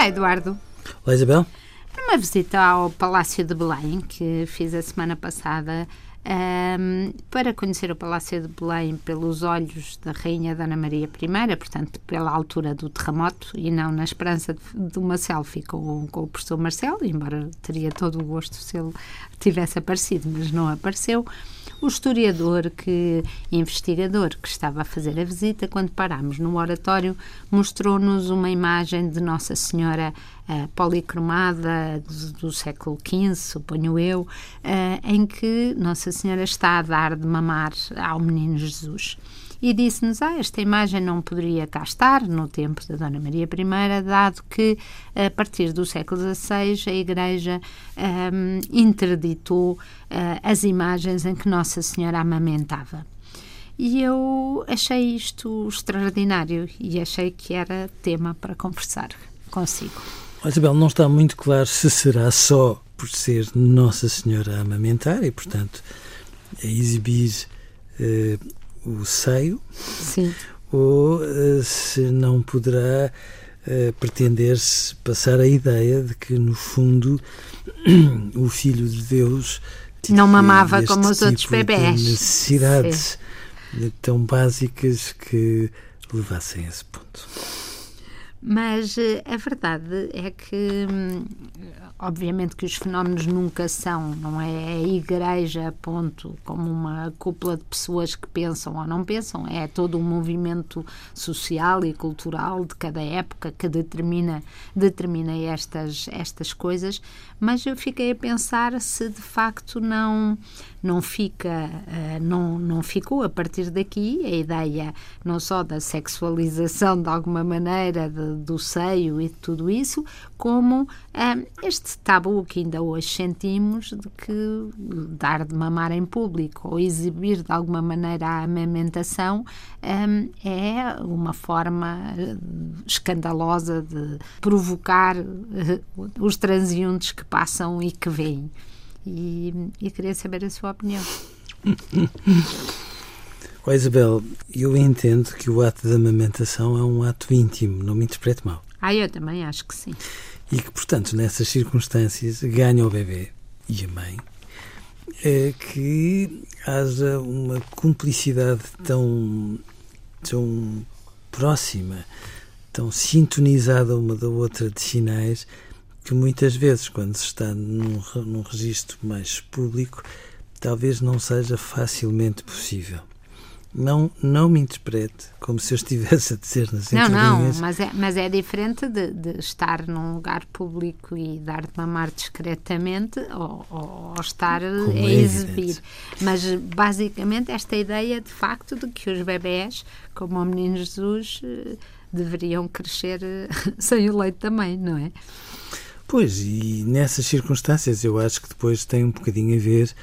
Olá, Eduardo. Olá, Isabel. Numa visita ao Palácio de Belém, que fiz a semana passada, um, para conhecer o Palácio de Belém pelos olhos da Rainha Dona Maria I, portanto, pela altura do terremoto e não na esperança de, de uma selfie com, com o professor Marcelo, embora teria todo o gosto se ele tivesse aparecido, mas não apareceu. O historiador que investigador que estava a fazer a visita, quando parámos no oratório, mostrou-nos uma imagem de Nossa Senhora uh, policromada do, do, século XV, suponho eu, uh, em que Nossa Senhora está a dar de mamar ao menino Jesus e disse-nos: Ah, esta imagem não poderia cá estar no tempo da Dona Maria I, dado que a partir do século XVI a Igreja um, interditou uh, as imagens em que Nossa Senhora amamentava. E eu achei isto extraordinário e achei que era tema para conversar consigo. Isabel, não está muito claro se será só por ser Nossa Senhora a amamentar e, portanto, a exibir eh, o seio, Sim. ou uh, se não poderá uh, pretender-se passar a ideia de que, no fundo, o Filho de Deus não mamava como os tipo outros bebés. necessidades Sim. tão básicas que levassem a esse ponto. Mas eh, a verdade é que, hum, obviamente, que os fenómenos nunca são, não é a igreja, ponto, como uma cúpula de pessoas que pensam ou não pensam, é todo um movimento social e cultural de cada época que determina, determina estas, estas coisas. Mas eu fiquei a pensar se de facto não não fica, eh, não, não ficou a partir daqui a ideia não só da sexualização de alguma maneira de, do seio e de tudo isso, como um, este tabu que ainda hoje sentimos de que dar de mamar em público ou exibir de alguma maneira a amamentação um, é uma forma eh, escandalosa de provocar uh, os transeuntes que passam e que veem e, e queria saber a sua opinião. Oh, Isabel, eu entendo que o ato da amamentação é um ato íntimo, não me interprete mal. Ah, eu também acho que sim. E que, portanto, nessas circunstâncias, ganha o bebê e a mãe é que haja uma cumplicidade tão, tão próxima, tão sintonizada uma da outra de sinais que muitas vezes, quando se está num, num registro mais público, talvez não seja facilmente possível. Não, não me interprete como se eu estivesse a dizer nas não, Não, mas é, mas é diferente de, de, estar num lugar público e dar de mamar discretamente ou, ou, ou estar como a é exibir. Mas basicamente esta ideia de facto de que os bebés, como o menino Jesus, eh, deveriam crescer eh, sem o leite também, não é? Pois, e nessas circunstâncias eu acho que depois tem um bocadinho a ver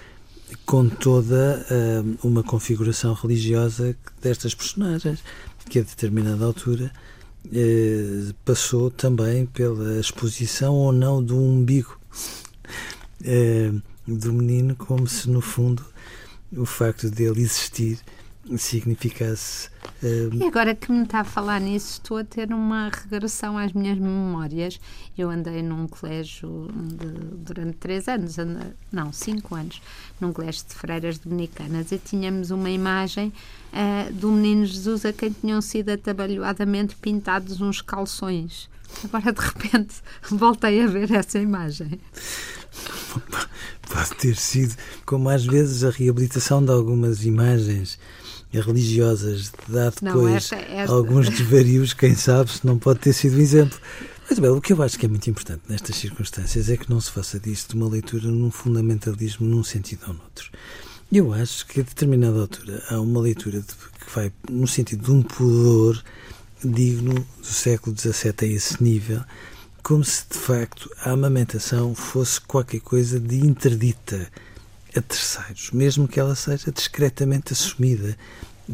com toda uh, uma configuração religiosa destas personagens, que a determinada altura uh, passou também pela exposição ou não do umbigo uh, do menino, como se no fundo o facto dele existir significasse. E agora que me está a falar nisso, estou a ter uma regressão às minhas memórias. Eu andei num colégio de, durante três anos, andei, não, cinco anos, num colégio de freiras dominicanas e tínhamos uma imagem uh, do menino Jesus a quem tinham sido atabalhoadamente pintados uns calções. Agora de repente voltei a ver essa imagem. Pode ter sido, como às vezes a reabilitação de algumas imagens religiosas dar depois esta, esta... alguns desvarios, quem sabe se não pode ter sido um exemplo. Mas, bem, o que eu acho que é muito importante nestas circunstâncias é que não se faça disto uma leitura num fundamentalismo num sentido ou noutro. Eu acho que a determinada altura há uma leitura de, que vai no sentido de um pudor digno do século XVII a esse nível, como se de facto a amamentação fosse qualquer coisa de interdita a terceiros, mesmo que ela seja discretamente assumida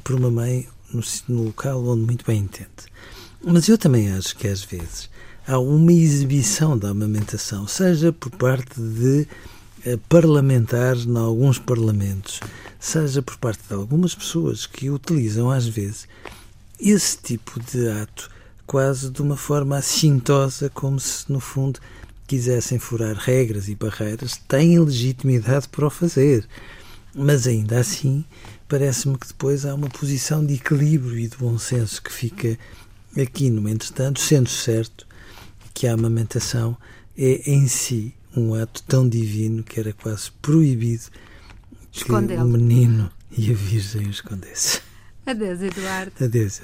por uma mãe no, no local onde muito bem entende. Mas eu também acho que às vezes há uma exibição da amamentação, seja por parte de eh, parlamentares em alguns parlamentos, seja por parte de algumas pessoas que utilizam às vezes esse tipo de ato quase de uma forma assintosa, como se, no fundo, quisessem furar regras e barreiras, têm legitimidade para o fazer. Mas ainda assim, parece-me que depois há uma posição de equilíbrio e de bom senso que fica aqui, no entretanto, sendo certo que a amamentação é em si um ato tão divino que era quase proibido que o menino e a Virgem o escondessem. Adeus, Eduardo. Adeus.